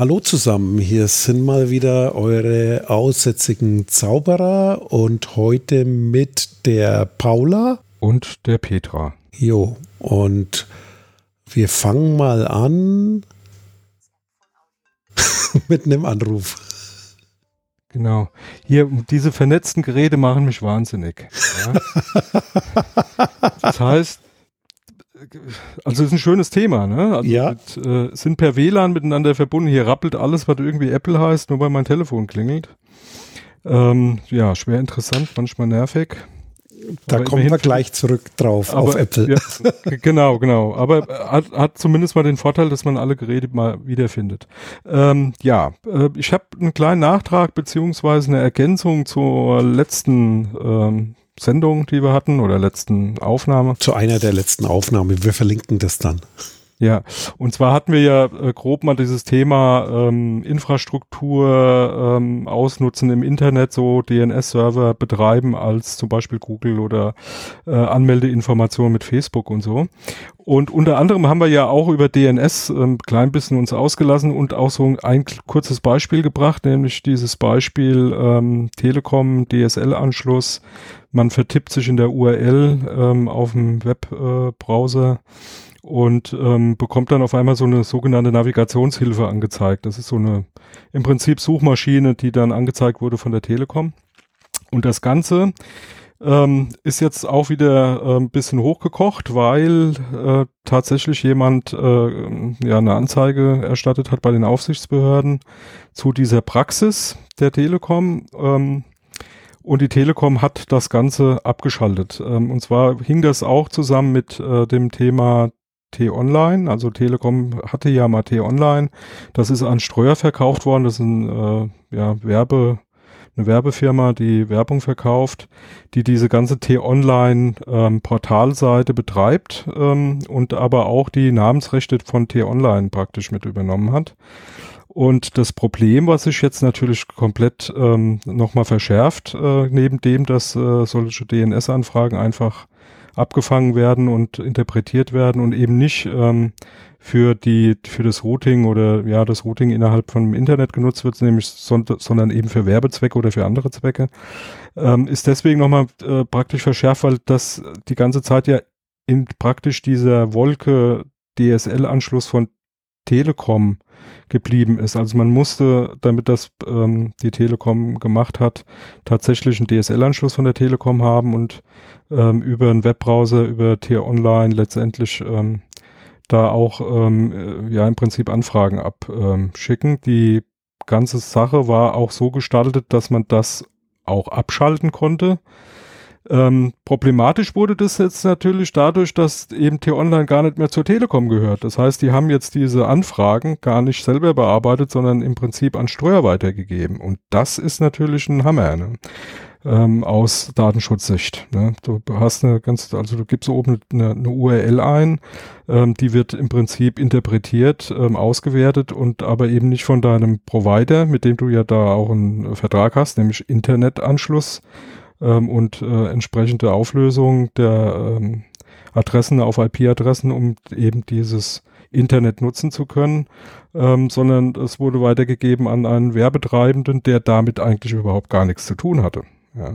Hallo zusammen, hier sind mal wieder eure aussätzigen Zauberer und heute mit der Paula und der Petra. Jo, und wir fangen mal an mit einem Anruf. Genau. Hier, diese vernetzten Geräte machen mich wahnsinnig. Ja? das heißt, also ist ein schönes Thema, ne? Also ja. Mit, äh, sind per WLAN miteinander verbunden. Hier rappelt alles, was irgendwie Apple heißt, nur weil mein Telefon klingelt. Ähm, ja, schwer interessant, manchmal nervig. Da aber kommen wir gleich zurück drauf aber, auf Apple. Ja, genau, genau. Aber hat, hat zumindest mal den Vorteil, dass man alle Geräte mal wiederfindet. Ähm, ja, äh, ich habe einen kleinen Nachtrag beziehungsweise eine Ergänzung zur letzten ähm, Sendung, die wir hatten, oder letzten Aufnahme. Zu einer der letzten Aufnahmen. Wir verlinken das dann. Ja, und zwar hatten wir ja äh, grob mal dieses Thema ähm, Infrastruktur ähm, ausnutzen im Internet, so DNS-Server betreiben als zum Beispiel Google oder äh, Anmeldeinformationen mit Facebook und so. Und unter anderem haben wir ja auch über DNS ähm, klein bisschen uns ausgelassen und auch so ein kurzes Beispiel gebracht, nämlich dieses Beispiel ähm, Telekom DSL-Anschluss. Man vertippt sich in der URL ähm, auf dem Webbrowser. Äh, und ähm, bekommt dann auf einmal so eine sogenannte Navigationshilfe angezeigt. Das ist so eine im Prinzip Suchmaschine, die dann angezeigt wurde von der Telekom. Und das Ganze ähm, ist jetzt auch wieder äh, ein bisschen hochgekocht, weil äh, tatsächlich jemand äh, ja eine Anzeige erstattet hat bei den Aufsichtsbehörden zu dieser Praxis der Telekom. Ähm, und die Telekom hat das Ganze abgeschaltet. Ähm, und zwar hing das auch zusammen mit äh, dem Thema T-Online. Also Telekom hatte ja mal T-Online. Das ist an Streuer verkauft worden. Das ist ein äh, ja, Werbe, eine Werbefirma, die Werbung verkauft, die diese ganze T-Online ähm, betreibt ähm, und aber auch die Namensrechte von T-Online praktisch mit übernommen hat. Und das Problem, was sich jetzt natürlich komplett ähm, nochmal verschärft, äh, neben dem, dass äh, solche DNS-Anfragen einfach abgefangen werden und interpretiert werden und eben nicht ähm, für die für das Routing oder ja das Routing innerhalb von Internet genutzt wird, nämlich son sondern eben für Werbezwecke oder für andere Zwecke, ähm, ist deswegen nochmal äh, praktisch verschärft, weil das die ganze Zeit ja in praktisch dieser Wolke DSL-Anschluss von Telekom geblieben ist. Also man musste, damit das ähm, die Telekom gemacht hat, tatsächlich einen DSL-Anschluss von der Telekom haben und ähm, über einen Webbrowser, über T-Online letztendlich ähm, da auch ähm, äh, ja im Prinzip Anfragen abschicken. Ähm, die ganze Sache war auch so gestaltet, dass man das auch abschalten konnte. Ähm, problematisch wurde das jetzt natürlich dadurch, dass eben T-Online gar nicht mehr zur Telekom gehört. Das heißt, die haben jetzt diese Anfragen gar nicht selber bearbeitet, sondern im Prinzip an Steuer weitergegeben. Und das ist natürlich ein Hammer. Ne? ähm, aus Datenschutzsicht. Ne? Du hast eine ganz, also du gibst oben eine, eine URL ein, ähm, die wird im Prinzip interpretiert, ähm, ausgewertet und aber eben nicht von deinem Provider, mit dem du ja da auch einen Vertrag hast, nämlich Internetanschluss ähm, und äh, entsprechende Auflösung der ähm, Adressen auf IP-Adressen, um eben dieses Internet nutzen zu können, ähm, sondern es wurde weitergegeben an einen Werbetreibenden, der damit eigentlich überhaupt gar nichts zu tun hatte. Ja.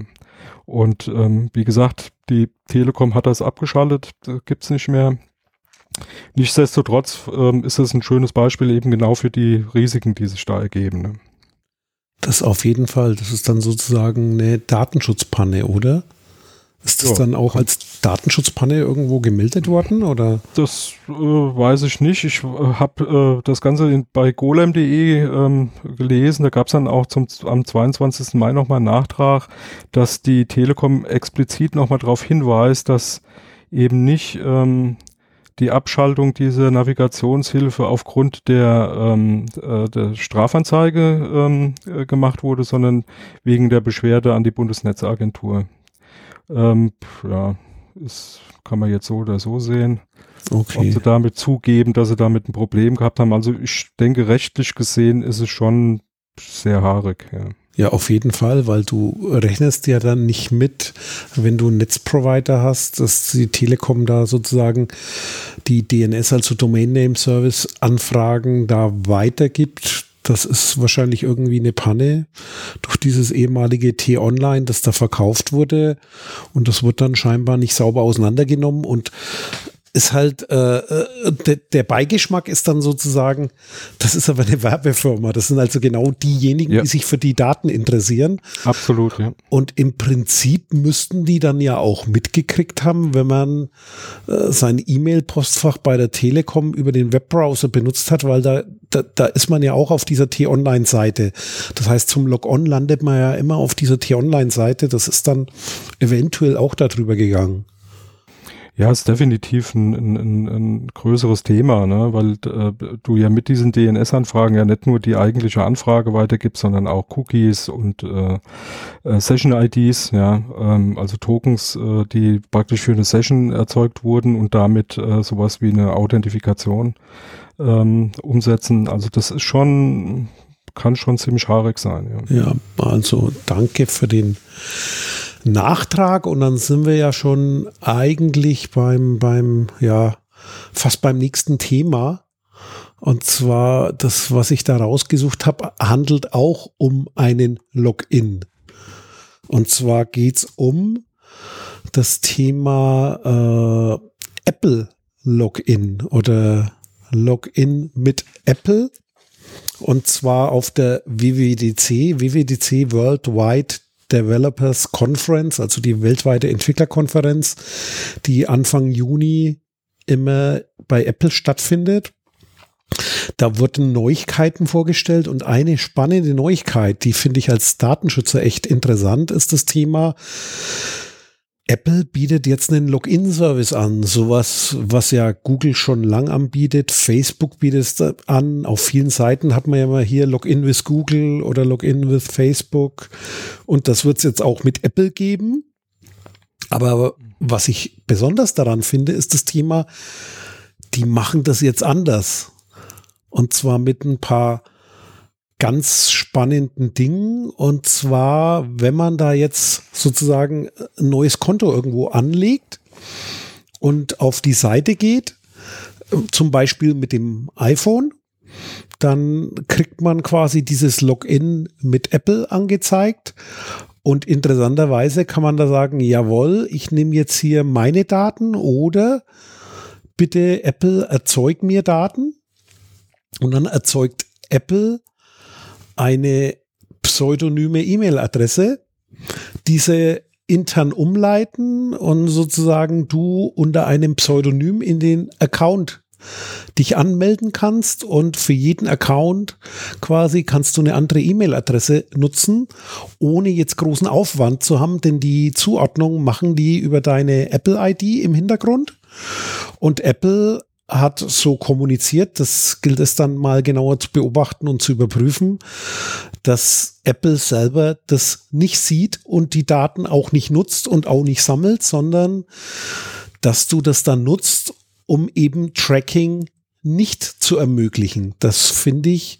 Und ähm, wie gesagt, die Telekom hat das abgeschaltet, gibt's nicht mehr. Nichtsdestotrotz ähm, ist es ein schönes Beispiel eben genau für die Risiken, die sich da ergeben. Ne? Das auf jeden Fall. Das ist dann sozusagen eine Datenschutzpanne, oder? Ist das ja. dann auch als Datenschutzpanne irgendwo gemeldet worden oder? Das äh, weiß ich nicht. Ich äh, habe äh, das Ganze in, bei golem.de ähm, gelesen. Da gab es dann auch zum, am 22. Mai nochmal einen Nachtrag, dass die Telekom explizit nochmal darauf hinweist, dass eben nicht ähm, die Abschaltung dieser Navigationshilfe aufgrund der, ähm, äh, der Strafanzeige ähm, äh, gemacht wurde, sondern wegen der Beschwerde an die Bundesnetzagentur. Ähm, ja, ist, kann man jetzt so oder so sehen. Okay. Ob sie damit zugeben, dass sie damit ein Problem gehabt haben. Also ich denke, rechtlich gesehen ist es schon sehr haarig. Ja. Ja, auf jeden Fall, weil du rechnest ja dann nicht mit, wenn du einen Netzprovider hast, dass die Telekom da sozusagen die DNS, also Domain Name Service Anfragen da weitergibt das ist wahrscheinlich irgendwie eine Panne durch dieses ehemalige T-Online, das da verkauft wurde. Und das wird dann scheinbar nicht sauber auseinandergenommen. Und ist halt, äh, äh, der, der Beigeschmack ist dann sozusagen, das ist aber eine Werbefirma. Das sind also genau diejenigen, ja. die sich für die Daten interessieren. Absolut, ja. Und im Prinzip müssten die dann ja auch mitgekriegt haben, wenn man äh, sein E-Mail-Postfach bei der Telekom über den Webbrowser benutzt hat, weil da, da, da ist man ja auch auf dieser T-Online-Seite. Das heißt, zum Log-On landet man ja immer auf dieser T-Online-Seite. Das ist dann eventuell auch darüber gegangen. Ja, ist definitiv ein, ein, ein größeres Thema, ne? weil äh, du ja mit diesen DNS-Anfragen ja nicht nur die eigentliche Anfrage weitergibst, sondern auch Cookies und äh, äh, Session-IDs, ja, ähm, also Tokens, äh, die praktisch für eine Session erzeugt wurden und damit äh, sowas wie eine Authentifikation ähm, umsetzen. Also das ist schon, kann schon ziemlich haarig sein. Ja, ja also danke für den Nachtrag und dann sind wir ja schon eigentlich beim, beim, ja, fast beim nächsten Thema. Und zwar das, was ich da rausgesucht habe, handelt auch um einen Login. Und zwar geht's um das Thema äh, Apple Login oder Login mit Apple. Und zwar auf der WWDC, WWDC Worldwide Developers Conference, also die weltweite Entwicklerkonferenz, die Anfang Juni immer bei Apple stattfindet. Da wurden Neuigkeiten vorgestellt und eine spannende Neuigkeit, die finde ich als Datenschützer echt interessant, ist das Thema Apple bietet jetzt einen Login-Service an, sowas, was ja Google schon lang anbietet. Facebook bietet es an. Auf vielen Seiten hat man ja mal hier Login with Google oder Login with Facebook. Und das wird es jetzt auch mit Apple geben. Aber was ich besonders daran finde, ist das Thema, die machen das jetzt anders. Und zwar mit ein paar ganz spannenden Dingen. Und zwar, wenn man da jetzt sozusagen ein neues Konto irgendwo anlegt und auf die Seite geht, zum Beispiel mit dem iPhone, dann kriegt man quasi dieses Login mit Apple angezeigt. Und interessanterweise kann man da sagen, jawohl, ich nehme jetzt hier meine Daten oder bitte Apple erzeug mir Daten. Und dann erzeugt Apple eine pseudonyme E-Mail-Adresse, diese intern umleiten und sozusagen du unter einem Pseudonym in den Account dich anmelden kannst und für jeden Account quasi kannst du eine andere E-Mail-Adresse nutzen, ohne jetzt großen Aufwand zu haben, denn die Zuordnung machen die über deine Apple-ID im Hintergrund. Und Apple hat so kommuniziert, das gilt es dann mal genauer zu beobachten und zu überprüfen, dass Apple selber das nicht sieht und die Daten auch nicht nutzt und auch nicht sammelt, sondern dass du das dann nutzt, um eben Tracking nicht zu ermöglichen. Das finde ich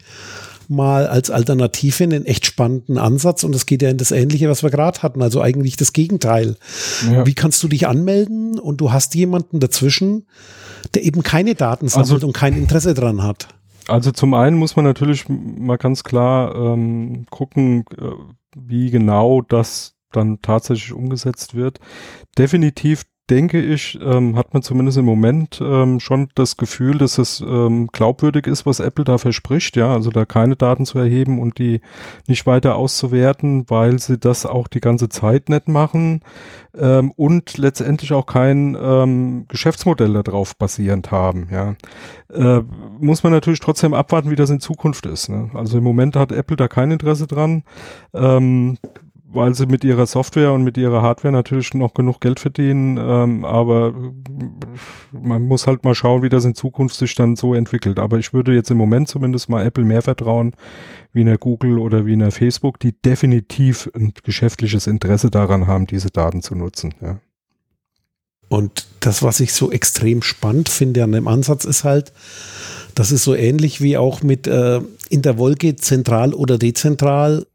mal als Alternative einen echt spannenden Ansatz und es geht ja in das Ähnliche, was wir gerade hatten, also eigentlich das Gegenteil. Ja. Wie kannst du dich anmelden und du hast jemanden dazwischen, der eben keine Daten sammelt also, und kein Interesse dran hat? Also zum einen muss man natürlich mal ganz klar ähm, gucken, äh, wie genau das dann tatsächlich umgesetzt wird. Definitiv denke ich, ähm, hat man zumindest im Moment ähm, schon das Gefühl, dass es ähm, glaubwürdig ist, was Apple da verspricht, ja, also da keine Daten zu erheben und die nicht weiter auszuwerten, weil sie das auch die ganze Zeit nicht machen ähm, und letztendlich auch kein ähm, Geschäftsmodell darauf basierend haben, ja. Äh, muss man natürlich trotzdem abwarten, wie das in Zukunft ist. Ne? Also im Moment hat Apple da kein Interesse dran. Ähm, weil sie mit ihrer Software und mit ihrer Hardware natürlich noch genug Geld verdienen, ähm, aber man muss halt mal schauen, wie das in Zukunft sich dann so entwickelt. Aber ich würde jetzt im Moment zumindest mal Apple mehr vertrauen, wie in der Google oder wie in der Facebook, die definitiv ein geschäftliches Interesse daran haben, diese Daten zu nutzen. Ja. Und das, was ich so extrem spannend finde an dem Ansatz, ist halt, das ist so ähnlich wie auch mit äh, in der Wolke zentral oder dezentral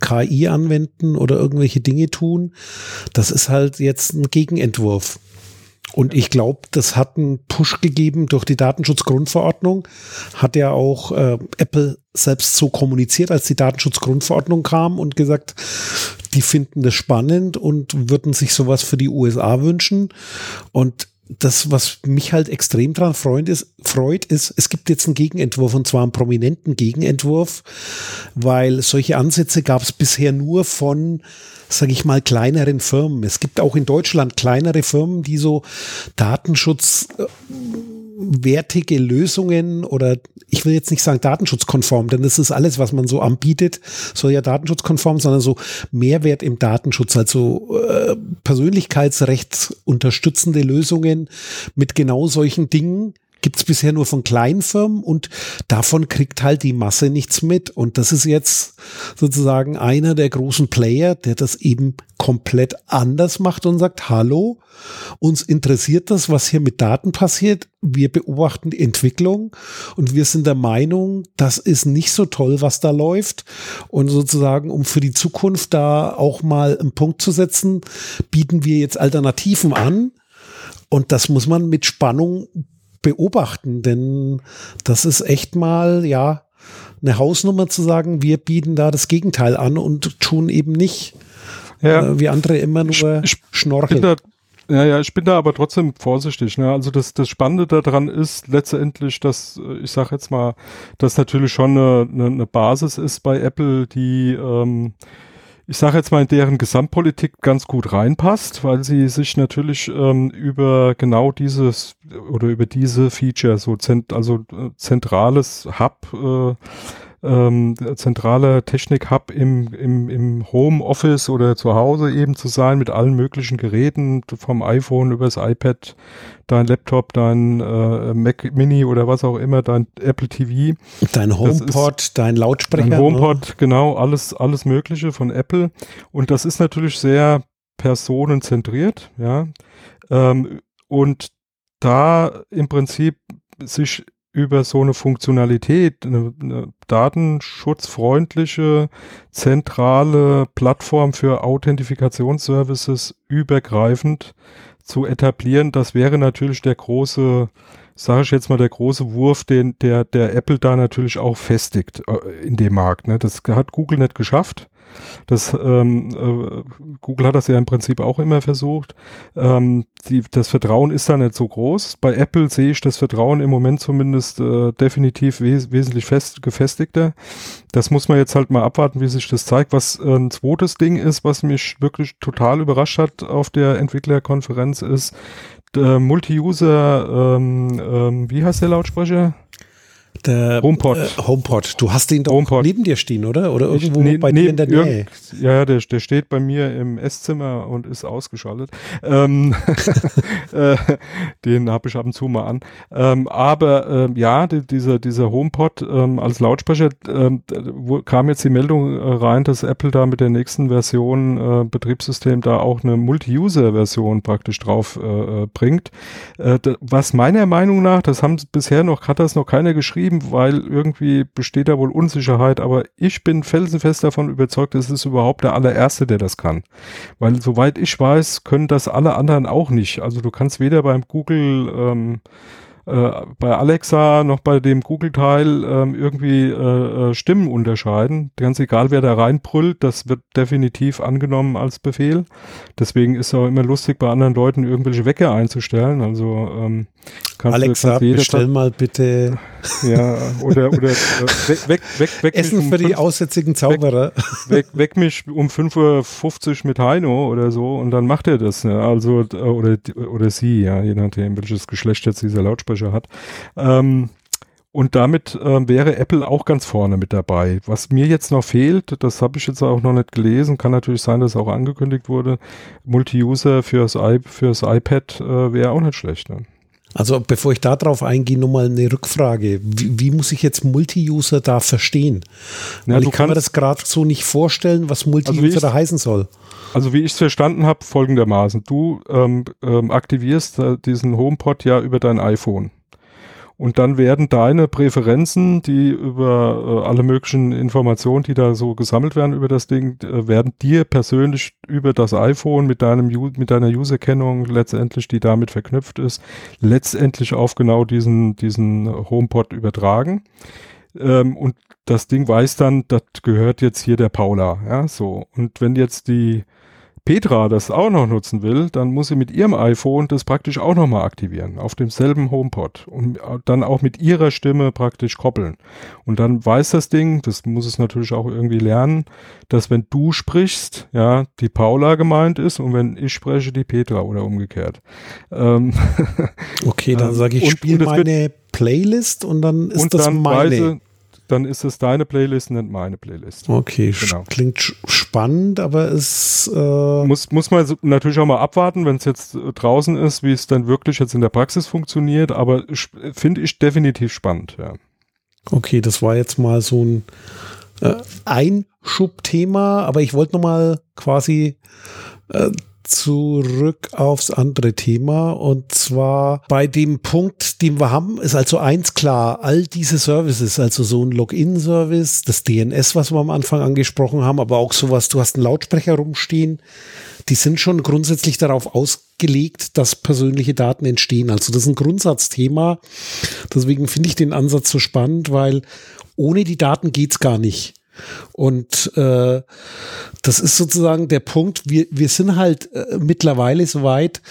KI anwenden oder irgendwelche Dinge tun. Das ist halt jetzt ein Gegenentwurf. Und ich glaube, das hat einen Push gegeben durch die Datenschutzgrundverordnung. Hat ja auch äh, Apple selbst so kommuniziert, als die Datenschutzgrundverordnung kam und gesagt, die finden das spannend und würden sich sowas für die USA wünschen. Und das, was mich halt extrem dran freut ist, freut, ist, es gibt jetzt einen Gegenentwurf und zwar einen prominenten Gegenentwurf, weil solche Ansätze gab es bisher nur von, sage ich mal, kleineren Firmen. Es gibt auch in Deutschland kleinere Firmen, die so Datenschutz wertige Lösungen oder ich will jetzt nicht sagen datenschutzkonform, denn das ist alles, was man so anbietet, soll ja datenschutzkonform, sondern so Mehrwert im Datenschutz, also äh, Persönlichkeitsrecht unterstützende Lösungen mit genau solchen Dingen gibt es bisher nur von Kleinfirmen und davon kriegt halt die Masse nichts mit. Und das ist jetzt sozusagen einer der großen Player, der das eben komplett anders macht und sagt, hallo, uns interessiert das, was hier mit Daten passiert. Wir beobachten die Entwicklung und wir sind der Meinung, das ist nicht so toll, was da läuft. Und sozusagen, um für die Zukunft da auch mal einen Punkt zu setzen, bieten wir jetzt Alternativen an. Und das muss man mit Spannung beobachten, denn das ist echt mal, ja, eine Hausnummer zu sagen, wir bieten da das Gegenteil an und tun eben nicht, ja. äh, wie andere immer nur ich, schnorcheln. Da, ja, ja, ich bin da aber trotzdem vorsichtig. Ne? Also das, das Spannende daran ist letztendlich, dass, ich sage jetzt mal, dass natürlich schon eine, eine, eine Basis ist bei Apple, die ähm, ich sage jetzt mal, in deren Gesamtpolitik ganz gut reinpasst, weil sie sich natürlich ähm, über genau dieses oder über diese Feature, so zent also äh, zentrales Hub, äh, ähm, zentraler Technik-Hub im, im, im Home-Office oder zu Hause eben zu sein mit allen möglichen Geräten, vom iPhone übers iPad, dein Laptop, dein äh, Mac Mini oder was auch immer, dein Apple TV. Dein HomePod, dein Lautsprecher. Dein HomePod, ne? genau, alles, alles Mögliche von Apple. Und das ist natürlich sehr personenzentriert, ja. Ähm, und da im Prinzip sich über so eine Funktionalität, eine, eine datenschutzfreundliche, zentrale Plattform für Authentifikationsservices übergreifend zu etablieren, das wäre natürlich der große, sage ich jetzt mal, der große Wurf, den der, der Apple da natürlich auch festigt äh, in dem Markt. Ne? Das hat Google nicht geschafft. Das, ähm, äh, Google hat das ja im Prinzip auch immer versucht. Ähm, die, das Vertrauen ist da nicht so groß. Bei Apple sehe ich das Vertrauen im Moment zumindest äh, definitiv wes wesentlich fest, gefestigter. Das muss man jetzt halt mal abwarten, wie sich das zeigt. Was äh, ein zweites Ding ist, was mich wirklich total überrascht hat auf der Entwicklerkonferenz, ist Multi-User, ähm, ähm, wie heißt der Lautsprecher? Der HomePod. Äh, HomePod. Du hast den doch HomePod. neben dir stehen, oder? Oder irgendwo ich, ne, bei dir in der Nähe? Ja, der, der steht bei mir im Esszimmer und ist ausgeschaltet. Ähm, äh, den habe ich ab und zu mal an. Ähm, aber ähm, ja, die, dieser, dieser HomePod ähm, als Lautsprecher, ähm, wo, kam jetzt die Meldung äh, rein, dass Apple da mit der nächsten Version äh, Betriebssystem da auch eine Multi-User-Version praktisch drauf äh, äh bringt. Äh, was meiner Meinung nach, das haben bisher noch, hat das noch keiner geschrieben, geschrieben, weil irgendwie besteht da wohl Unsicherheit, aber ich bin felsenfest davon überzeugt, es ist überhaupt der allererste, der das kann. Weil soweit ich weiß, können das alle anderen auch nicht. Also du kannst weder beim Google ähm, äh, bei Alexa noch bei dem Google-Teil ähm, irgendwie äh, äh, Stimmen unterscheiden. Ganz egal, wer da reinbrüllt, das wird definitiv angenommen als Befehl. Deswegen ist es auch immer lustig, bei anderen Leuten irgendwelche Wecker einzustellen. Also ähm, Alexa, du, bestell mal bitte. Ja, oder, oder äh, weg, weg, weg, weg Essen um für die aussätzigen Zauberer. Weg, weg, weg mich um 5.50 Uhr mit Heino oder so und dann macht er das. Ne? Also, oder, oder sie, ja, je nachdem, welches Geschlecht jetzt dieser Lautsprecher hat. Ähm, und damit äh, wäre Apple auch ganz vorne mit dabei. Was mir jetzt noch fehlt, das habe ich jetzt auch noch nicht gelesen, kann natürlich sein, dass auch angekündigt wurde, Multi-User fürs, I fürs iPad äh, wäre auch nicht schlecht. Ne? Also bevor ich darauf eingehe, nochmal eine Rückfrage. Wie, wie muss ich jetzt Multi-User da verstehen? Ja, ich kann mir das gerade so nicht vorstellen, was Multi-User also da heißen soll. Also wie ich es verstanden habe, folgendermaßen. Du ähm, ähm, aktivierst äh, diesen HomePod ja über dein iPhone. Und dann werden deine Präferenzen, die über äh, alle möglichen Informationen, die da so gesammelt werden über das Ding, äh, werden dir persönlich über das iPhone mit deinem mit deiner Userkennung letztendlich, die damit verknüpft ist, letztendlich auf genau diesen diesen HomePod übertragen. Ähm, und das Ding weiß dann, das gehört jetzt hier der Paula, ja, so. Und wenn jetzt die Petra das auch noch nutzen will, dann muss sie mit ihrem iPhone das praktisch auch nochmal aktivieren, auf demselben HomePod und dann auch mit ihrer Stimme praktisch koppeln. Und dann weiß das Ding, das muss es natürlich auch irgendwie lernen, dass wenn du sprichst, ja, die Paula gemeint ist und wenn ich spreche, die Petra oder umgekehrt. Ähm, okay, dann sage ich, spiele meine Playlist und dann ist und das meine. Weise, dann ist es deine Playlist und nicht meine Playlist. Okay, genau. klingt spannend, aber es äh muss muss man natürlich auch mal abwarten, wenn es jetzt äh, draußen ist, wie es dann wirklich jetzt in der Praxis funktioniert. Aber finde ich definitiv spannend. Ja. Okay, das war jetzt mal so ein äh, Einschubthema, aber ich wollte noch mal quasi äh, zurück aufs andere Thema und zwar bei dem Punkt, den wir haben, ist also eins klar, all diese Services, also so ein Login-Service, das DNS, was wir am Anfang angesprochen haben, aber auch sowas, du hast einen Lautsprecher rumstehen, die sind schon grundsätzlich darauf ausgelegt, dass persönliche Daten entstehen. Also das ist ein Grundsatzthema. Deswegen finde ich den Ansatz so spannend, weil ohne die Daten geht's gar nicht. Und äh, das ist sozusagen der Punkt, wir, wir sind halt äh, mittlerweile so weit,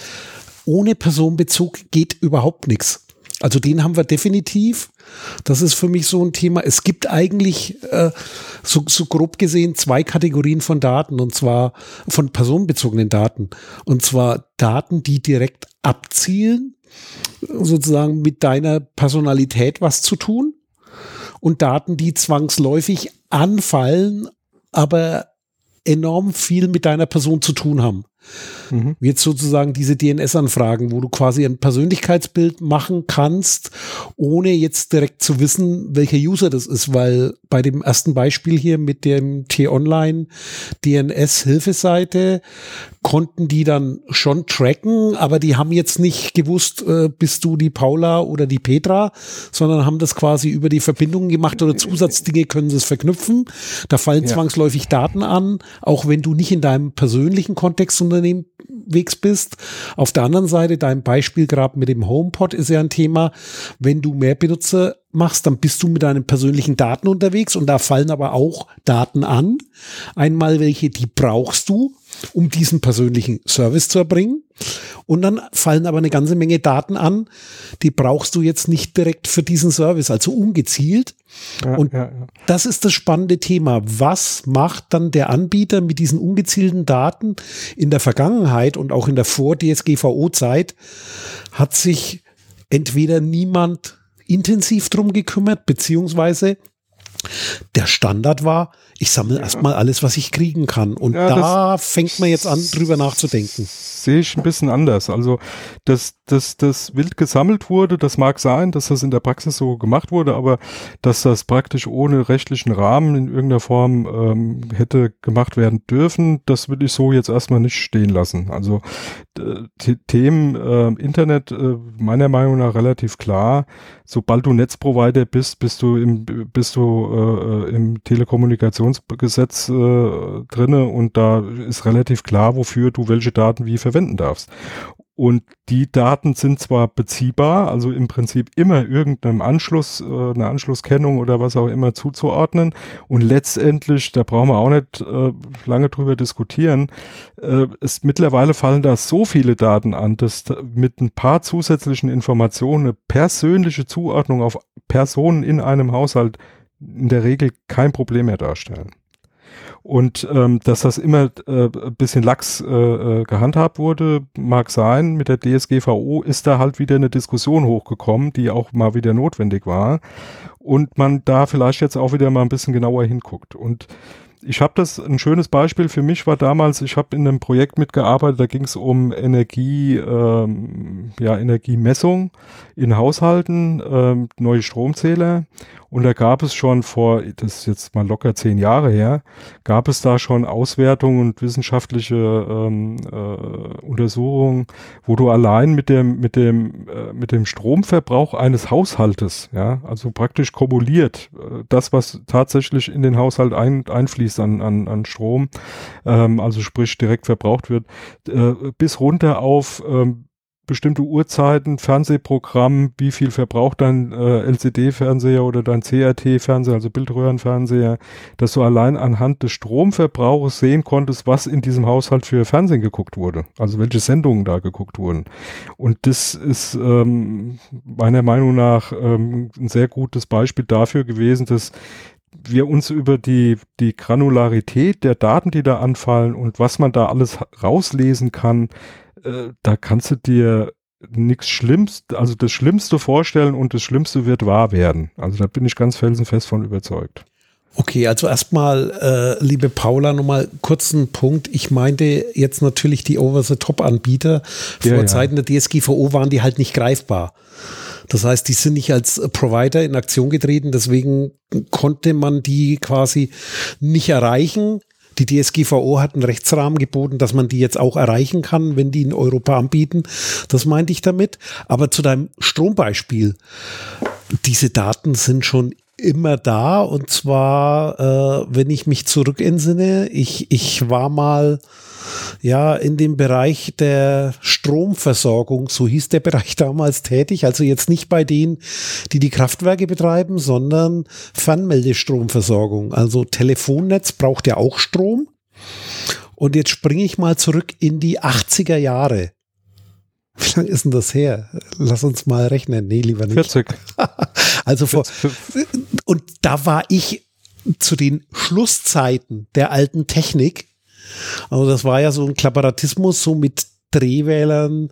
ohne Personenbezug geht überhaupt nichts. Also den haben wir definitiv. Das ist für mich so ein Thema. Es gibt eigentlich äh, so, so grob gesehen zwei Kategorien von Daten und zwar von personenbezogenen Daten. Und zwar Daten, die direkt abzielen, sozusagen mit deiner Personalität was zu tun und Daten, die zwangsläufig anfallen, aber enorm viel mit deiner Person zu tun haben. Mhm. Jetzt sozusagen diese DNS-Anfragen, wo du quasi ein Persönlichkeitsbild machen kannst, ohne jetzt direkt zu wissen, welcher User das ist, weil bei dem ersten Beispiel hier mit dem T-Online DNS-Hilfeseite konnten die dann schon tracken, aber die haben jetzt nicht gewusst, äh, bist du die Paula oder die Petra, sondern haben das quasi über die Verbindungen gemacht oder Zusatzdinge können sie es verknüpfen. Da fallen ja. zwangsläufig Daten an, auch wenn du nicht in deinem persönlichen Kontext unterwegs bist. Auf der anderen Seite, dein Beispiel gerade mit dem HomePod ist ja ein Thema, wenn du mehr Benutzer machst, dann bist du mit deinen persönlichen Daten unterwegs und da fallen aber auch Daten an. Einmal welche, die brauchst du, um diesen persönlichen Service zu erbringen. Und dann fallen aber eine ganze Menge Daten an, die brauchst du jetzt nicht direkt für diesen Service, also ungezielt. Ja, und ja, ja. das ist das spannende Thema. Was macht dann der Anbieter mit diesen ungezielten Daten in der Vergangenheit und auch in der Vor-DSGVO-Zeit? Hat sich entweder niemand intensiv drum gekümmert, beziehungsweise der Standard war, ich sammle ja. erstmal alles, was ich kriegen kann. Und ja, da fängt man jetzt an, drüber nachzudenken. Sehe ich ein bisschen anders. Also, dass das, das wild gesammelt wurde, das mag sein, dass das in der Praxis so gemacht wurde, aber dass das praktisch ohne rechtlichen Rahmen in irgendeiner Form ähm, hätte gemacht werden dürfen, das will ich so jetzt erstmal nicht stehen lassen. Also Themen äh, Internet äh, meiner Meinung nach relativ klar. Sobald du Netzprovider bist, bist du im, bist du äh, äh im Telekommunikationsgesetz äh, drinne und da ist relativ klar, wofür du welche Daten wie verwenden darfst. Und die Daten sind zwar beziehbar, also im Prinzip immer irgendeinem Anschluss, äh, eine Anschlusskennung oder was auch immer zuzuordnen. Und letztendlich, da brauchen wir auch nicht äh, lange drüber diskutieren, äh, es, mittlerweile fallen da so viele Daten an, dass mit ein paar zusätzlichen Informationen eine persönliche Zuordnung auf Personen in einem Haushalt in der Regel kein Problem mehr darstellen. Und ähm, dass das immer äh, ein bisschen lax äh, äh gehandhabt wurde, mag sein. Mit der DSGVO ist da halt wieder eine Diskussion hochgekommen, die auch mal wieder notwendig war. Und man da vielleicht jetzt auch wieder mal ein bisschen genauer hinguckt. Und ich habe das, ein schönes Beispiel für mich war damals, ich habe in einem Projekt mitgearbeitet, da ging es um Energie, ähm, ja, Energiemessung in Haushalten, ähm, neue Stromzähler und da gab es schon vor, das ist jetzt mal locker zehn Jahre her, gab es da schon Auswertungen und wissenschaftliche ähm, äh, Untersuchungen, wo du allein mit dem, mit dem, äh, mit dem Stromverbrauch eines Haushaltes, ja, also praktisch kumuliert, äh, das, was tatsächlich in den Haushalt ein, einfließt an, an, an Strom, ähm, also sprich direkt verbraucht wird, äh, bis runter auf ähm, bestimmte Uhrzeiten, Fernsehprogramm, wie viel verbraucht dein äh, LCD-Fernseher oder dein CRT-Fernseher, also Bildröhrenfernseher, dass du allein anhand des Stromverbrauches sehen konntest, was in diesem Haushalt für Fernsehen geguckt wurde, also welche Sendungen da geguckt wurden. Und das ist ähm, meiner Meinung nach ähm, ein sehr gutes Beispiel dafür gewesen, dass wir uns über die, die Granularität der Daten, die da anfallen und was man da alles rauslesen kann, äh, da kannst du dir nichts Schlimmste, also das Schlimmste vorstellen und das Schlimmste wird wahr werden. Also da bin ich ganz felsenfest von überzeugt. Okay, also erstmal, äh, liebe Paula, nochmal kurzen Punkt. Ich meinte jetzt natürlich die Over-the-Top-Anbieter. Vor ja, ja. Zeiten der DSGVO waren die halt nicht greifbar. Das heißt, die sind nicht als Provider in Aktion getreten, deswegen konnte man die quasi nicht erreichen. Die DSGVO hat einen Rechtsrahmen geboten, dass man die jetzt auch erreichen kann, wenn die in Europa anbieten. Das meinte ich damit. Aber zu deinem Strombeispiel. Diese Daten sind schon immer da und zwar, äh, wenn ich mich zurückentsinne, ich, ich war mal ja in dem Bereich der Stromversorgung, so hieß der Bereich damals tätig, also jetzt nicht bei denen, die die Kraftwerke betreiben, sondern Fernmeldestromversorgung. Also Telefonnetz braucht ja auch Strom. Und jetzt springe ich mal zurück in die 80er Jahre. Wie lange ist denn das her? Lass uns mal rechnen. Nee, lieber nicht. 40. also vor, und da war ich zu den Schlusszeiten der alten Technik also das war ja so ein Klapperatismus, so mit Drehwählern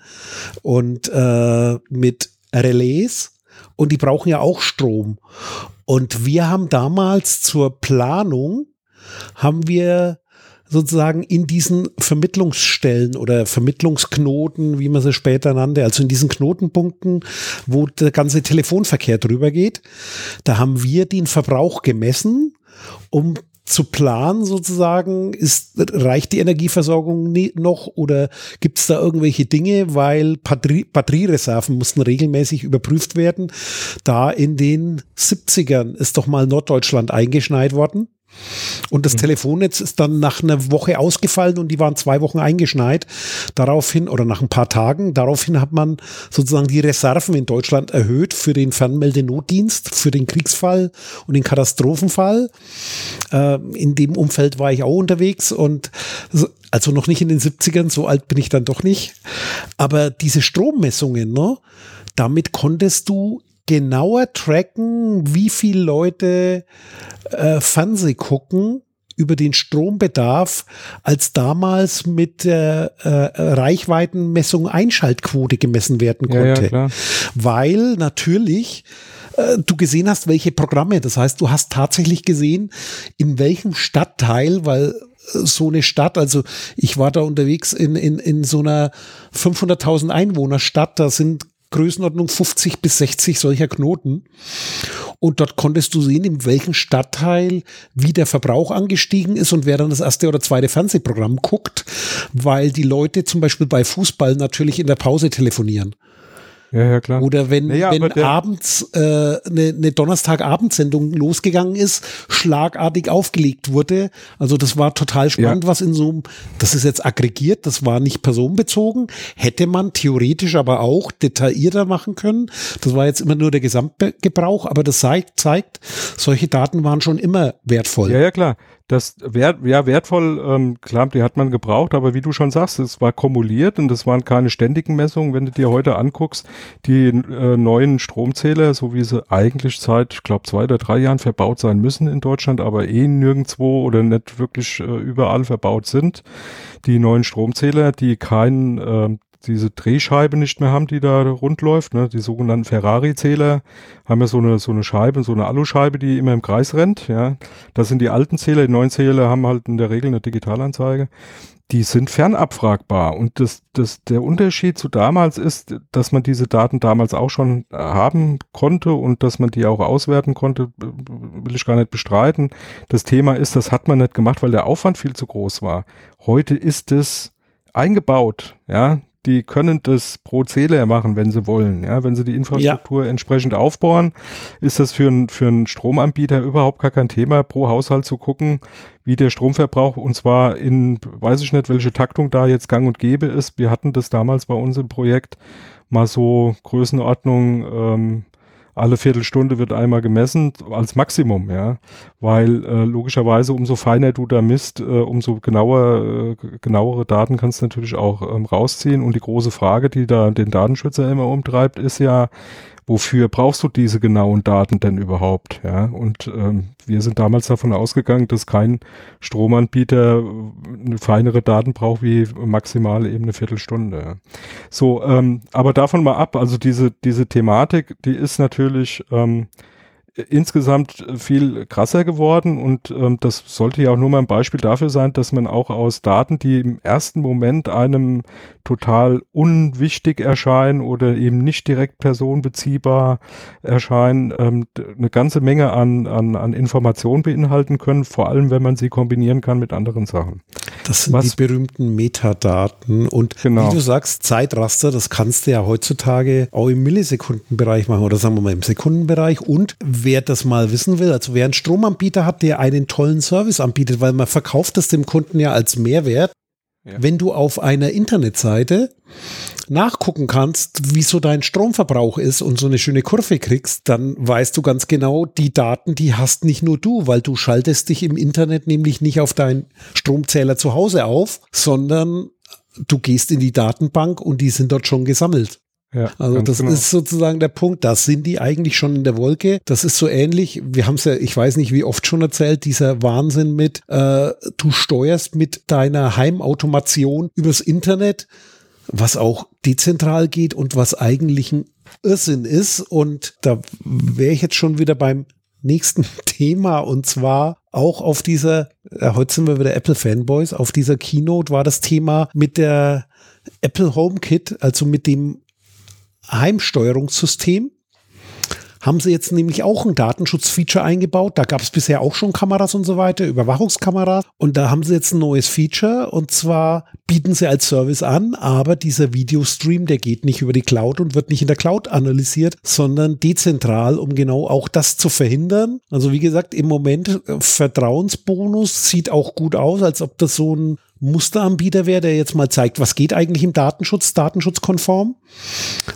und äh, mit Relais. Und die brauchen ja auch Strom. Und wir haben damals zur Planung, haben wir sozusagen in diesen Vermittlungsstellen oder Vermittlungsknoten, wie man sie später nannte, also in diesen Knotenpunkten, wo der ganze Telefonverkehr drüber geht, da haben wir den Verbrauch gemessen, um zu planen sozusagen? Ist, reicht die Energieversorgung noch oder gibt es da irgendwelche Dinge, weil Batterie, Batteriereserven mussten regelmäßig überprüft werden? Da in den 70ern ist doch mal Norddeutschland eingeschneit worden. Und das mhm. Telefonnetz ist dann nach einer Woche ausgefallen und die waren zwei Wochen eingeschneit. Daraufhin, oder nach ein paar Tagen, daraufhin hat man sozusagen die Reserven in Deutschland erhöht für den Fernmeldenotdienst, für den Kriegsfall und den Katastrophenfall. Äh, in dem Umfeld war ich auch unterwegs und also noch nicht in den 70ern, so alt bin ich dann doch nicht. Aber diese Strommessungen, ne, damit konntest du genauer tracken, wie viele Leute äh, Fernseh gucken über den Strombedarf als damals mit der äh, Reichweitenmessung Einschaltquote gemessen werden konnte. Ja, ja, Weil natürlich äh, du gesehen hast, welche Programme. Das heißt, du hast tatsächlich gesehen, in welchem Stadtteil, weil äh, so eine Stadt, also ich war da unterwegs in, in, in so einer 500.000 Einwohner Stadt, da sind Größenordnung 50 bis 60 solcher Knoten. Und dort konntest du sehen, in welchem Stadtteil wie der Verbrauch angestiegen ist und wer dann das erste oder zweite Fernsehprogramm guckt, weil die Leute zum Beispiel bei Fußball natürlich in der Pause telefonieren. Ja, ja, klar. Oder wenn, naja, wenn abends eine äh, ne, ne Donnerstagabendsendung losgegangen ist, schlagartig aufgelegt wurde. Also das war total spannend, ja. was in so einem, das ist jetzt aggregiert, das war nicht personenbezogen, hätte man theoretisch aber auch detaillierter machen können. Das war jetzt immer nur der Gesamtgebrauch, aber das zeigt, zeigt solche Daten waren schon immer wertvoll. Ja, ja, klar das wert, ja, wertvoll, ähm, klar, die hat man gebraucht, aber wie du schon sagst, es war kumuliert und es waren keine ständigen Messungen. Wenn du dir heute anguckst, die äh, neuen Stromzähler, so wie sie eigentlich seit, ich glaube, zwei oder drei Jahren verbaut sein müssen in Deutschland, aber eh nirgendwo oder nicht wirklich äh, überall verbaut sind, die neuen Stromzähler, die keinen äh, diese Drehscheibe nicht mehr haben, die da rund läuft, ne? die sogenannten Ferrari-Zähler haben ja so eine, so eine Scheibe, so eine Aluscheibe, die immer im Kreis rennt, ja. Das sind die alten Zähler, die neuen Zähler haben halt in der Regel eine Digitalanzeige die sind fernabfragbar. Und das, das, der Unterschied zu damals ist, dass man diese Daten damals auch schon haben konnte und dass man die auch auswerten konnte, will ich gar nicht bestreiten. Das Thema ist, das hat man nicht gemacht, weil der Aufwand viel zu groß war. Heute ist es eingebaut, ja die können das pro Zähler machen, wenn sie wollen. Ja, wenn sie die Infrastruktur ja. entsprechend aufbauen, ist das für, ein, für einen Stromanbieter überhaupt gar kein Thema, pro Haushalt zu gucken, wie der Stromverbrauch und zwar in, weiß ich nicht, welche Taktung da jetzt gang und gäbe ist. Wir hatten das damals bei uns im Projekt mal so Größenordnung, ähm, alle Viertelstunde wird einmal gemessen als Maximum, ja, weil äh, logischerweise umso feiner du da misst, äh, umso genauer, äh, genauere Daten kannst du natürlich auch ähm, rausziehen. Und die große Frage, die da den Datenschützer immer umtreibt, ist ja, wofür brauchst du diese genauen Daten denn überhaupt? Ja, und ähm, wir sind damals davon ausgegangen, dass kein Stromanbieter äh, eine feinere Daten braucht wie maximal eben eine Viertelstunde. So, ähm, aber davon mal ab, also diese, diese Thematik, die ist natürlich ähm, insgesamt viel krasser geworden und ähm, das sollte ja auch nur mal ein Beispiel dafür sein, dass man auch aus Daten, die im ersten Moment einem total unwichtig erscheinen oder eben nicht direkt personenbeziehbar erscheinen, ähm, eine ganze Menge an, an, an Informationen beinhalten können, vor allem wenn man sie kombinieren kann mit anderen Sachen. Das sind Was, die berühmten Metadaten und genau. wie du sagst, Zeitraster, das kannst du ja heutzutage auch im Millisekundenbereich machen oder sagen wir mal im Sekundenbereich und wer das mal wissen will, also wer einen Stromanbieter hat, der einen tollen Service anbietet, weil man verkauft das dem Kunden ja als Mehrwert. Ja. Wenn du auf einer Internetseite nachgucken kannst, wie so dein Stromverbrauch ist und so eine schöne Kurve kriegst, dann weißt du ganz genau, die Daten, die hast nicht nur du, weil du schaltest dich im Internet nämlich nicht auf deinen Stromzähler zu Hause auf, sondern du gehst in die Datenbank und die sind dort schon gesammelt. Ja, also das genau. ist sozusagen der Punkt. Da sind die eigentlich schon in der Wolke. Das ist so ähnlich. Wir haben es ja, ich weiß nicht, wie oft schon erzählt, dieser Wahnsinn mit, äh, du steuerst mit deiner Heimautomation übers Internet, was auch dezentral geht und was eigentlich ein Irrsinn ist. Und da wäre ich jetzt schon wieder beim nächsten Thema. Und zwar auch auf dieser, äh, heute sind wir wieder Apple Fanboys, auf dieser Keynote war das Thema mit der Apple HomeKit, also mit dem Heimsteuerungssystem haben sie jetzt nämlich auch ein Datenschutzfeature eingebaut. Da gab es bisher auch schon Kameras und so weiter, Überwachungskameras. Und da haben sie jetzt ein neues Feature und zwar bieten sie als Service an, aber dieser Videostream, der geht nicht über die Cloud und wird nicht in der Cloud analysiert, sondern dezentral, um genau auch das zu verhindern. Also wie gesagt, im Moment äh, Vertrauensbonus sieht auch gut aus, als ob das so ein Musteranbieter wäre, der jetzt mal zeigt, was geht eigentlich im Datenschutz, datenschutzkonform.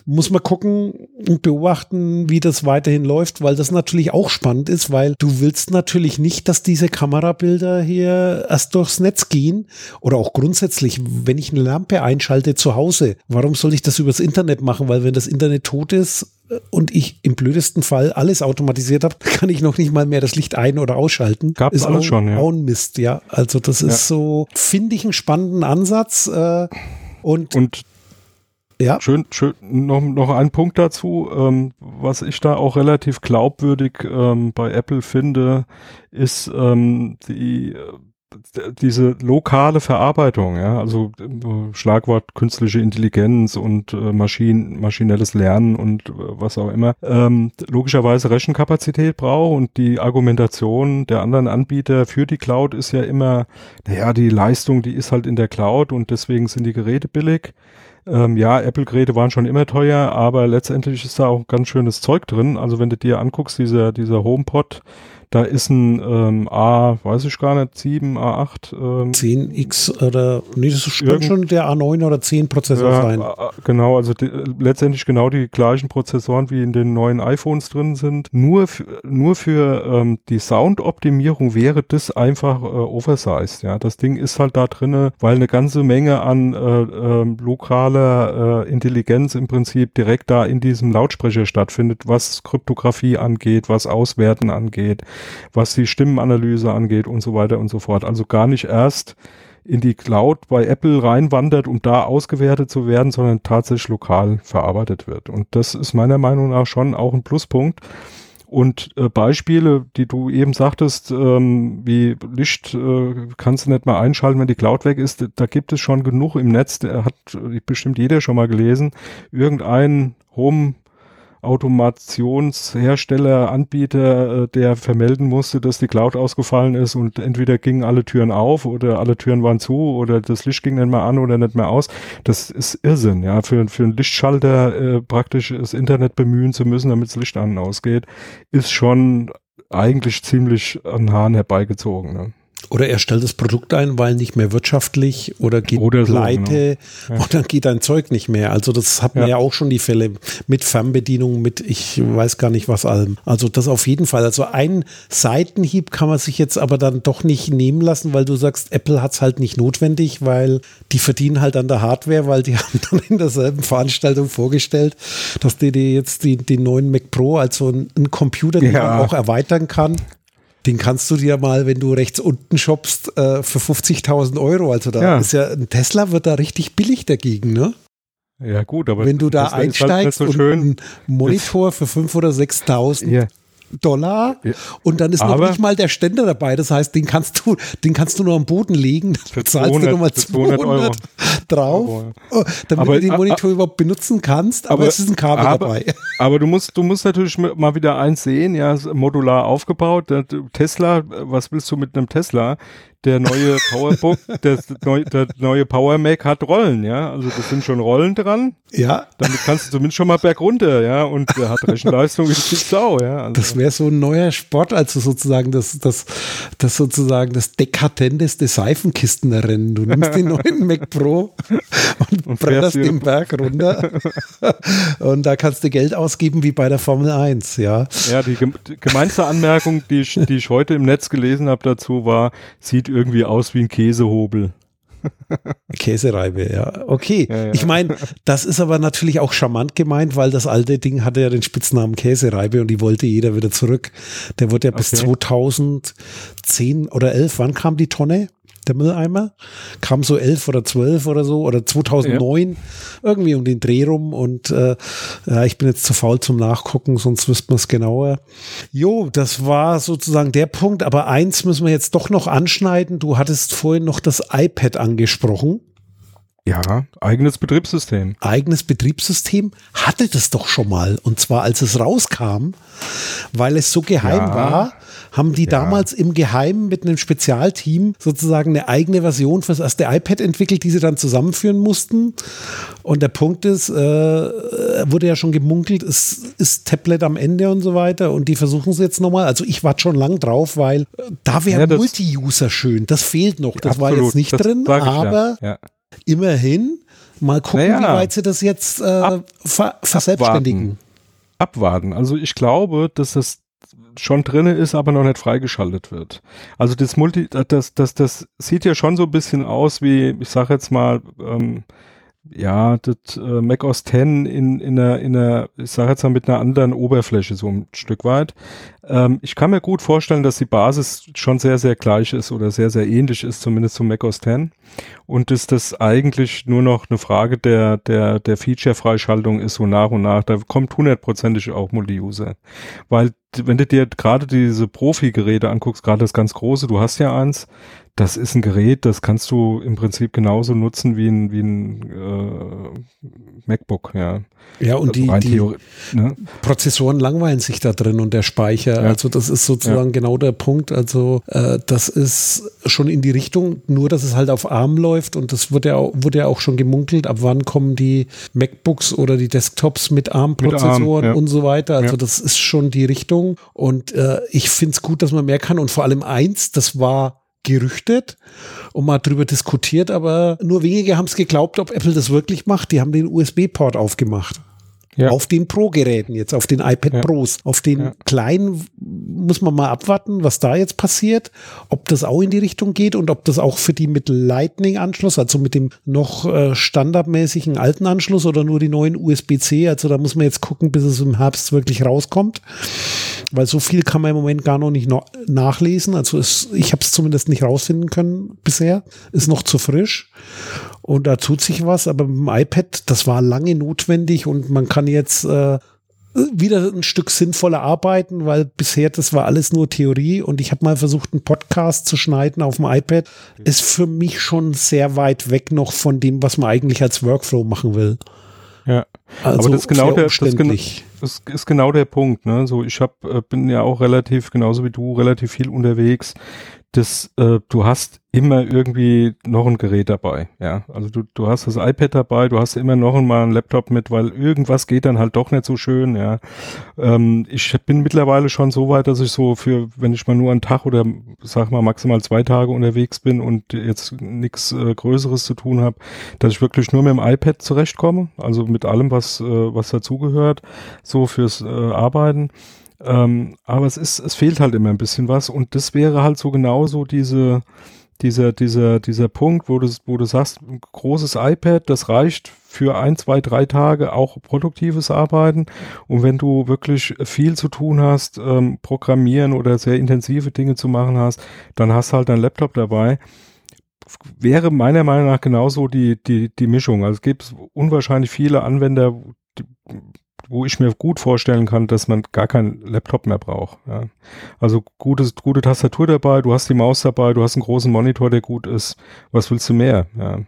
Muss man gucken und beobachten, wie das weiterhin läuft, weil das natürlich auch spannend ist, weil du willst natürlich nicht, dass diese Kamerabilder hier erst durchs Netz gehen oder auch grundsätzlich, wenn ich eine Lampe einschalte zu Hause, warum soll ich das übers Internet machen? Weil wenn das Internet tot ist, und ich im blödesten Fall alles automatisiert habe, kann ich noch nicht mal mehr das Licht ein- oder ausschalten. Gab es alles auch, schon, ja. Auch ein Mist, ja. Also das ist ja. so, finde ich einen spannenden Ansatz. Äh, und, und ja. Schön, schön, noch, noch ein Punkt dazu, ähm, was ich da auch relativ glaubwürdig ähm, bei Apple finde, ist ähm, die diese lokale Verarbeitung, ja, also äh, Schlagwort künstliche Intelligenz und äh, Maschinen, maschinelles Lernen und äh, was auch immer, ähm, logischerweise Rechenkapazität braucht und die Argumentation der anderen Anbieter für die Cloud ist ja immer, naja, die Leistung, die ist halt in der Cloud und deswegen sind die Geräte billig. Ähm, ja, Apple-Geräte waren schon immer teuer, aber letztendlich ist da auch ganz schönes Zeug drin. Also wenn du dir anguckst, dieser, dieser HomePod, da ist ein ähm, A, weiß ich gar nicht, 7, A8. Ähm, 10X oder, nee, das ist schon der A9 oder 10 Prozessor ja, sein. Genau, also die, letztendlich genau die gleichen Prozessoren wie in den neuen iPhones drin sind. Nur, nur für ähm, die Soundoptimierung wäre das einfach äh, oversized. Ja, das Ding ist halt da drinne, weil eine ganze Menge an äh, äh, lokaler äh, Intelligenz im Prinzip direkt da in diesem Lautsprecher stattfindet, was Kryptographie angeht, was Auswerten angeht was die Stimmenanalyse angeht und so weiter und so fort. Also gar nicht erst in die Cloud bei Apple reinwandert, um da ausgewertet zu werden, sondern tatsächlich lokal verarbeitet wird. Und das ist meiner Meinung nach schon auch ein Pluspunkt. Und äh, Beispiele, die du eben sagtest, ähm, wie Licht äh, kannst du nicht mal einschalten, wenn die Cloud weg ist, da gibt es schon genug im Netz, der hat bestimmt jeder schon mal gelesen, irgendein Home Automationshersteller, Anbieter, äh, der vermelden musste, dass die Cloud ausgefallen ist und entweder gingen alle Türen auf oder alle Türen waren zu oder das Licht ging nicht mehr an oder nicht mehr aus. Das ist Irrsinn, ja. Für, für einen Lichtschalter äh, praktisch das Internet bemühen zu müssen, damit das Licht an und ausgeht, ist schon eigentlich ziemlich an Haaren herbeigezogen. Ne? Oder er stellt das Produkt ein, weil nicht mehr wirtschaftlich oder geht oder pleite so, genau. ja. und dann geht ein Zeug nicht mehr. Also das hat man ja. ja. auch schon die Fälle mit Fernbedienung, mit ich weiß gar nicht was allem. Also das auf jeden Fall. Also ein Seitenhieb kann man sich jetzt aber dann doch nicht nehmen lassen, weil du sagst, Apple hat es halt nicht notwendig, weil die verdienen halt an der Hardware, weil die haben dann in derselben Veranstaltung vorgestellt, dass die, die jetzt die, den neuen Mac Pro, also einen Computer, den ja. man auch erweitern kann, den kannst du dir mal, wenn du rechts unten shoppst, äh, für 50.000 Euro. Also da ja. ist ja ein Tesla wird da richtig billig dagegen, ne? Ja gut, aber wenn du da halt einsteigst halt so und einen Monitor für 5.000 oder 6.000 ja. Dollar ja. und dann ist aber noch nicht mal der Ständer dabei. Das heißt, den kannst du, den kannst du nur am Boden legen. Dann zahlst 200, du nochmal 200, 200 Euro. drauf, Euro. Oh, damit aber, du den Monitor überhaupt benutzen kannst. Aber, aber, es ist ein Kabel aber, dabei. Aber du musst, du musst natürlich mal wieder eins sehen, ja, modular aufgebaut. Tesla, was willst du mit einem Tesla? Der neue PowerBook, der, der neue Power Mac hat Rollen, ja. Also das sind schon Rollen dran. Ja. Damit kannst du zumindest schon mal bergunter, ja. Und der hat Rechenleistung wie die Sau, ja. Also das wäre so ein neuer Sport, also sozusagen das, das, das sozusagen das dekadenteste Seifenkistenrennen. Du nimmst den neuen Mac Pro und, und bretterst den Berg runter. und da kannst du Geld ausgeben wie bei der Formel 1, ja. Ja, die gemeinste Anmerkung, die ich, die ich heute im Netz gelesen habe dazu, war, sieht irgendwie aus wie ein Käsehobel. Käsereibe, ja. Okay. Ja, ja. Ich meine, das ist aber natürlich auch charmant gemeint, weil das alte Ding hatte ja den Spitznamen Käsereibe und die wollte jeder wieder zurück. Der wurde ja bis okay. 2010 oder 11, wann kam die Tonne? Der Mülleimer. Kam so elf oder zwölf oder so oder 2009 ja. irgendwie um den Dreh rum und äh, ja, ich bin jetzt zu faul zum Nachgucken, sonst wüsste man es genauer. Jo, das war sozusagen der Punkt, aber eins müssen wir jetzt doch noch anschneiden. Du hattest vorhin noch das iPad angesprochen. Ja, eigenes Betriebssystem. Eigenes Betriebssystem hatte das doch schon mal. Und zwar als es rauskam, weil es so geheim ja, war, haben die ja. damals im Geheimen mit einem Spezialteam sozusagen eine eigene Version fürs erste iPad entwickelt, die sie dann zusammenführen mussten. Und der Punkt ist, äh, wurde ja schon gemunkelt, es ist Tablet am Ende und so weiter. Und die versuchen es jetzt nochmal. Also ich warte schon lang drauf, weil äh, da wäre ja, Multi-User schön. Das fehlt noch. Das absolut, war jetzt nicht drin, aber ja immerhin mal gucken, naja, wie weit sie das jetzt äh, ab, ver verselbstständigen. Abwarten. abwarten. Also ich glaube, dass das schon drinne ist, aber noch nicht freigeschaltet wird. Also das Multi, das, das, das sieht ja schon so ein bisschen aus wie, ich sage jetzt mal, ähm, ja, das äh, Mac OS 10 in, in einer, in einer, ich sage jetzt mal mit einer anderen Oberfläche so ein Stück weit. Ähm, ich kann mir gut vorstellen, dass die Basis schon sehr, sehr gleich ist oder sehr, sehr ähnlich ist, zumindest zum Mac OS 10. Und dass das eigentlich nur noch eine Frage der, der, der Feature-Freischaltung ist, so nach und nach. Da kommt hundertprozentig auch Multi-User. Weil, wenn du dir gerade diese Profi-Geräte anguckst, gerade das ganz große, du hast ja eins, das ist ein Gerät, das kannst du im Prinzip genauso nutzen wie ein, wie ein äh, MacBook, ja. Ja, und die, die ne? Prozessoren langweilen sich da drin und der Speicher. Ja. Also das ist sozusagen ja. genau der Punkt. Also äh, das ist schon in die Richtung, nur dass es halt auf ARM läuft und das wird ja, auch, wurde ja auch schon gemunkelt, ab wann kommen die MacBooks oder die Desktops mit ARM-Prozessoren ARM, ja. und so weiter. Also das ist schon die Richtung. Und äh, ich finde es gut, dass man mehr kann. Und vor allem eins, das war gerüchtet und mal drüber diskutiert, aber nur wenige haben es geglaubt, ob Apple das wirklich macht. Die haben den USB-Port aufgemacht. Ja. Auf den Pro-Geräten jetzt, auf den iPad ja. Pros. Auf den ja. kleinen muss man mal abwarten, was da jetzt passiert, ob das auch in die Richtung geht und ob das auch für die mit Lightning-Anschluss, also mit dem noch äh, standardmäßigen alten Anschluss oder nur die neuen USB-C, also da muss man jetzt gucken, bis es im Herbst wirklich rauskommt. Weil so viel kann man im Moment gar noch nicht noch nachlesen. Also es, ich habe es zumindest nicht rausfinden können bisher. Ist noch zu frisch. Und da tut sich was, aber mit dem iPad, das war lange notwendig und man kann jetzt äh, wieder ein Stück sinnvoller arbeiten, weil bisher das war alles nur Theorie und ich habe mal versucht, einen Podcast zu schneiden auf dem iPad. Ist für mich schon sehr weit weg noch von dem, was man eigentlich als Workflow machen will. Ja, also aber das ist genau der, das, das ist genau der Punkt. Ne? So, ich hab, äh, bin ja auch relativ genauso wie du relativ viel unterwegs das, äh, du hast immer irgendwie noch ein Gerät dabei, ja. Also du, du hast das iPad dabei, du hast immer noch einmal einen Laptop mit, weil irgendwas geht dann halt doch nicht so schön, ja. Ähm, ich bin mittlerweile schon so weit, dass ich so für, wenn ich mal nur einen Tag oder sag mal maximal zwei Tage unterwegs bin und jetzt nichts äh, Größeres zu tun habe, dass ich wirklich nur mit dem iPad zurechtkomme, also mit allem, was, äh, was dazugehört, so fürs äh, Arbeiten. Ähm, aber es ist, es fehlt halt immer ein bisschen was und das wäre halt so genauso diese, dieser, dieser, dieser Punkt, wo du, wo du sagst, ein großes iPad, das reicht für ein, zwei, drei Tage auch produktives Arbeiten. Und wenn du wirklich viel zu tun hast, ähm, programmieren oder sehr intensive Dinge zu machen hast, dann hast halt dein Laptop dabei. Wäre meiner Meinung nach genauso die, die, die Mischung. Also es gibt unwahrscheinlich viele Anwender, die, wo ich mir gut vorstellen kann, dass man gar keinen Laptop mehr braucht. Ja. Also gutes, gute Tastatur dabei, du hast die Maus dabei, du hast einen großen Monitor, der gut ist. Was willst du mehr? Ja.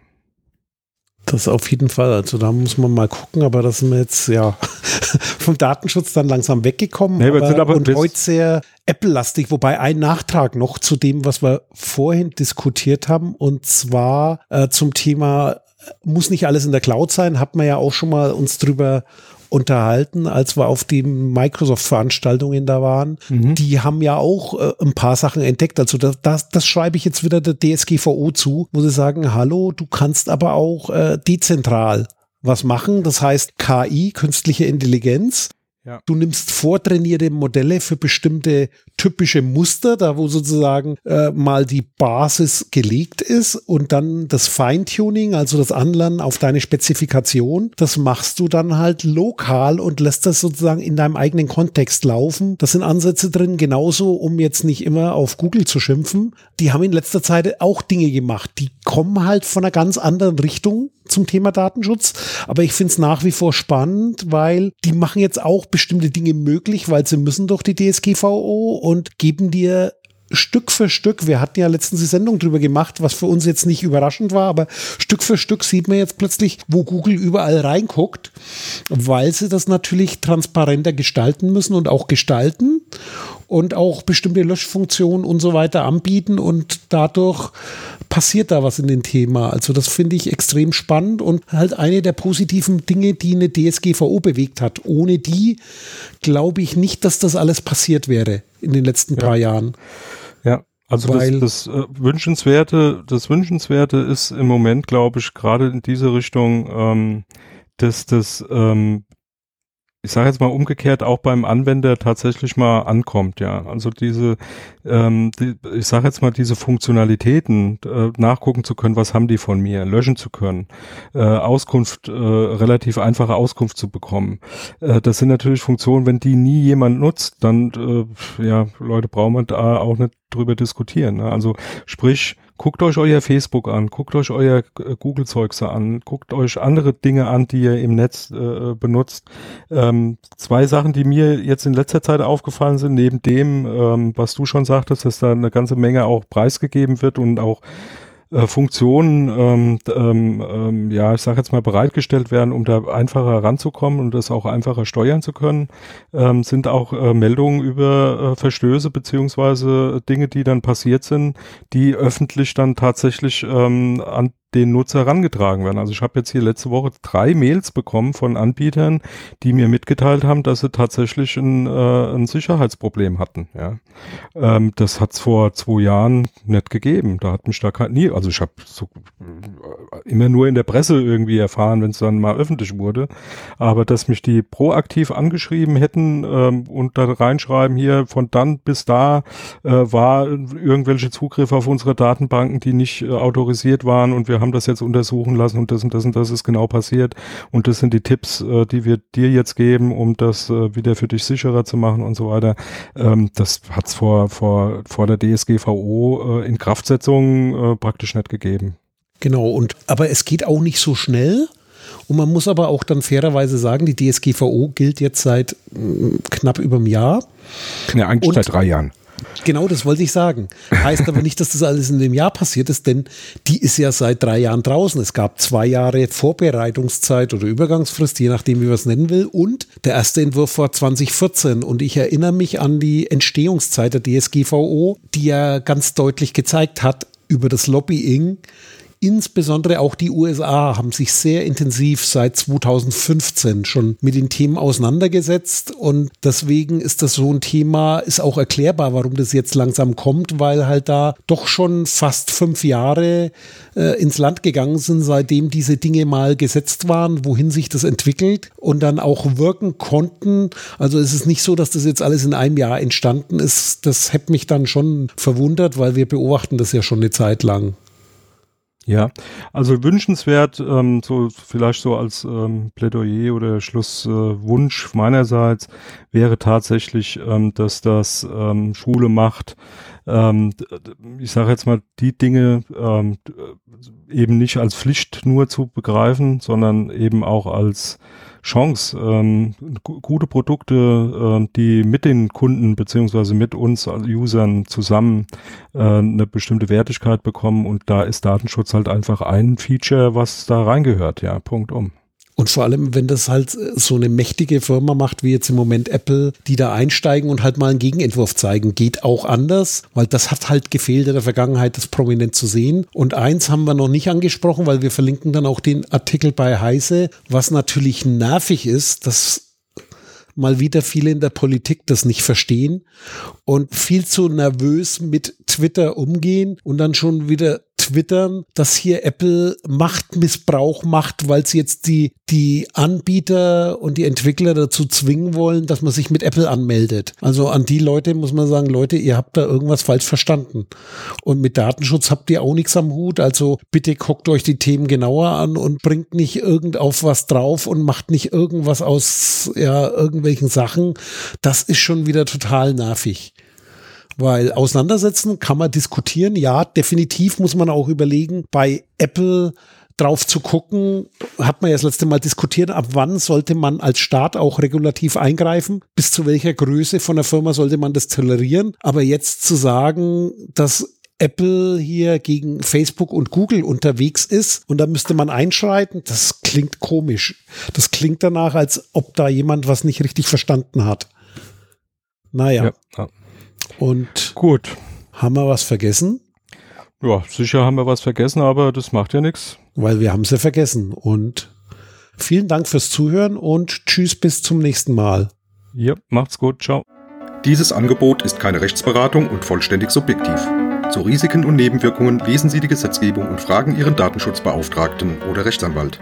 Das auf jeden Fall. Also da muss man mal gucken, aber das sind wir jetzt ja vom Datenschutz dann langsam weggekommen nee, aber, aber und heute sehr Apple-lastig, wobei ein Nachtrag noch zu dem, was wir vorhin diskutiert haben, und zwar äh, zum Thema äh, muss nicht alles in der Cloud sein, hat man ja auch schon mal uns drüber unterhalten, als wir auf den Microsoft-Veranstaltungen da waren. Mhm. Die haben ja auch äh, ein paar Sachen entdeckt. Also das, das, das schreibe ich jetzt wieder der DSGVO zu, wo sie sagen, hallo, du kannst aber auch äh, dezentral was machen. Das heißt KI, künstliche Intelligenz. Ja. Du nimmst vortrainierte Modelle für bestimmte typische Muster, da wo sozusagen äh, mal die Basis gelegt ist und dann das Feintuning, also das Anlernen auf deine Spezifikation, das machst du dann halt lokal und lässt das sozusagen in deinem eigenen Kontext laufen. Das sind Ansätze drin, genauso, um jetzt nicht immer auf Google zu schimpfen. Die haben in letzter Zeit auch Dinge gemacht, die kommen halt von einer ganz anderen Richtung zum Thema Datenschutz. Aber ich finde es nach wie vor spannend, weil die machen jetzt auch bestimmte Dinge möglich, weil sie müssen doch die DSGVO und geben dir Stück für Stück, wir hatten ja letztens die Sendung drüber gemacht, was für uns jetzt nicht überraschend war, aber Stück für Stück sieht man jetzt plötzlich, wo Google überall reinguckt, weil sie das natürlich transparenter gestalten müssen und auch gestalten und auch bestimmte Löschfunktionen und so weiter anbieten und dadurch passiert da was in dem Thema. Also das finde ich extrem spannend und halt eine der positiven Dinge, die eine DSGVO bewegt hat. Ohne die glaube ich nicht, dass das alles passiert wäre in den letzten ja. paar Jahren. Ja, also Weil, das, das äh, Wünschenswerte, das Wünschenswerte ist im Moment, glaube ich, gerade in diese Richtung, ähm, dass das ähm, ich sage jetzt mal umgekehrt, auch beim Anwender tatsächlich mal ankommt, ja. Also diese, ähm, die, ich sage jetzt mal, diese Funktionalitäten äh, nachgucken zu können, was haben die von mir, löschen zu können, äh, Auskunft, äh, relativ einfache Auskunft zu bekommen. Äh, das sind natürlich Funktionen, wenn die nie jemand nutzt, dann, äh, ja, Leute, brauchen wir da auch nicht drüber diskutieren. Ne? Also sprich, guckt euch euer Facebook an, guckt euch euer äh, Google-Zeugs an, guckt euch andere Dinge an, die ihr im Netz äh, benutzt. Ähm, zwei Sachen, die mir jetzt in letzter Zeit aufgefallen sind, neben dem, ähm, was du schon sagtest, dass da eine ganze Menge auch preisgegeben wird und auch äh, Funktionen, ähm, ähm, ähm, ja, ich sage jetzt mal, bereitgestellt werden, um da einfacher ranzukommen und das auch einfacher steuern zu können, ähm, sind auch äh, Meldungen über äh, Verstöße beziehungsweise Dinge, die dann passiert sind, die öffentlich dann tatsächlich ähm, an den Nutzer herangetragen werden. Also ich habe jetzt hier letzte Woche drei Mails bekommen von Anbietern, die mir mitgeteilt haben, dass sie tatsächlich ein, äh, ein Sicherheitsproblem hatten. Ja. Ähm, das hat es vor zwei Jahren nicht gegeben. Da hat mich da nie, also ich habe so, äh, immer nur in der Presse irgendwie erfahren, wenn es dann mal öffentlich wurde. Aber dass mich die proaktiv angeschrieben hätten ähm, und da reinschreiben, hier von dann bis da äh, war irgendwelche Zugriffe auf unsere Datenbanken, die nicht äh, autorisiert waren und wir wir haben das jetzt untersuchen lassen und das und das und das ist genau passiert und das sind die Tipps, äh, die wir dir jetzt geben, um das äh, wieder für dich sicherer zu machen und so weiter. Ähm, das hat es vor, vor, vor der DSGVO äh, in Kraftsetzung äh, praktisch nicht gegeben. Genau, und aber es geht auch nicht so schnell. Und man muss aber auch dann fairerweise sagen, die DSGVO gilt jetzt seit mm, knapp über einem Jahr. Ja, eigentlich und seit drei Jahren. Genau, das wollte ich sagen. Heißt aber nicht, dass das alles in dem Jahr passiert ist, denn die ist ja seit drei Jahren draußen. Es gab zwei Jahre Vorbereitungszeit oder Übergangsfrist, je nachdem, wie man es nennen will. Und der erste Entwurf war 2014. Und ich erinnere mich an die Entstehungszeit der DSGVO, die ja ganz deutlich gezeigt hat, über das Lobbying Insbesondere auch die USA haben sich sehr intensiv seit 2015 schon mit den Themen auseinandergesetzt und deswegen ist das so ein Thema, ist auch erklärbar, warum das jetzt langsam kommt, weil halt da doch schon fast fünf Jahre äh, ins Land gegangen sind, seitdem diese Dinge mal gesetzt waren, wohin sich das entwickelt und dann auch wirken konnten. Also es ist nicht so, dass das jetzt alles in einem Jahr entstanden ist. Das hätte mich dann schon verwundert, weil wir beobachten das ja schon eine Zeit lang. Ja, also wünschenswert, ähm, so vielleicht so als ähm, Plädoyer oder Schlusswunsch äh, meinerseits wäre tatsächlich, ähm, dass das ähm, Schule macht, ähm, ich sage jetzt mal, die Dinge ähm, eben nicht als Pflicht nur zu begreifen, sondern eben auch als Chance, ähm, gute Produkte, äh, die mit den Kunden beziehungsweise mit uns als Usern zusammen äh, eine bestimmte Wertigkeit bekommen und da ist Datenschutz halt einfach ein Feature, was da reingehört, ja, Punkt um. Und vor allem, wenn das halt so eine mächtige Firma macht, wie jetzt im Moment Apple, die da einsteigen und halt mal einen Gegenentwurf zeigen, geht auch anders, weil das hat halt gefehlt in der Vergangenheit, das prominent zu sehen. Und eins haben wir noch nicht angesprochen, weil wir verlinken dann auch den Artikel bei Heise, was natürlich nervig ist, dass mal wieder viele in der Politik das nicht verstehen und viel zu nervös mit Twitter umgehen und dann schon wieder twittern, dass hier Apple Machtmissbrauch macht, weil sie jetzt die, die Anbieter und die Entwickler dazu zwingen wollen, dass man sich mit Apple anmeldet. Also an die Leute muss man sagen, Leute, ihr habt da irgendwas falsch verstanden. Und mit Datenschutz habt ihr auch nichts am Hut. Also bitte guckt euch die Themen genauer an und bringt nicht irgend auf was drauf und macht nicht irgendwas aus ja, irgendwelchen Sachen. Das ist schon wieder total nervig. Weil auseinandersetzen kann man diskutieren, ja, definitiv muss man auch überlegen, bei Apple drauf zu gucken, hat man ja das letzte Mal diskutiert, ab wann sollte man als Staat auch regulativ eingreifen, bis zu welcher Größe von der Firma sollte man das tolerieren. Aber jetzt zu sagen, dass Apple hier gegen Facebook und Google unterwegs ist und da müsste man einschreiten, das klingt komisch. Das klingt danach, als ob da jemand was nicht richtig verstanden hat. Naja. Ja. Und gut. Haben wir was vergessen? Ja, sicher haben wir was vergessen, aber das macht ja nichts. Weil wir haben sie vergessen. Und vielen Dank fürs Zuhören und tschüss bis zum nächsten Mal. Ja, macht's gut. Ciao. Dieses Angebot ist keine Rechtsberatung und vollständig subjektiv. Zu Risiken und Nebenwirkungen lesen Sie die Gesetzgebung und fragen Ihren Datenschutzbeauftragten oder Rechtsanwalt.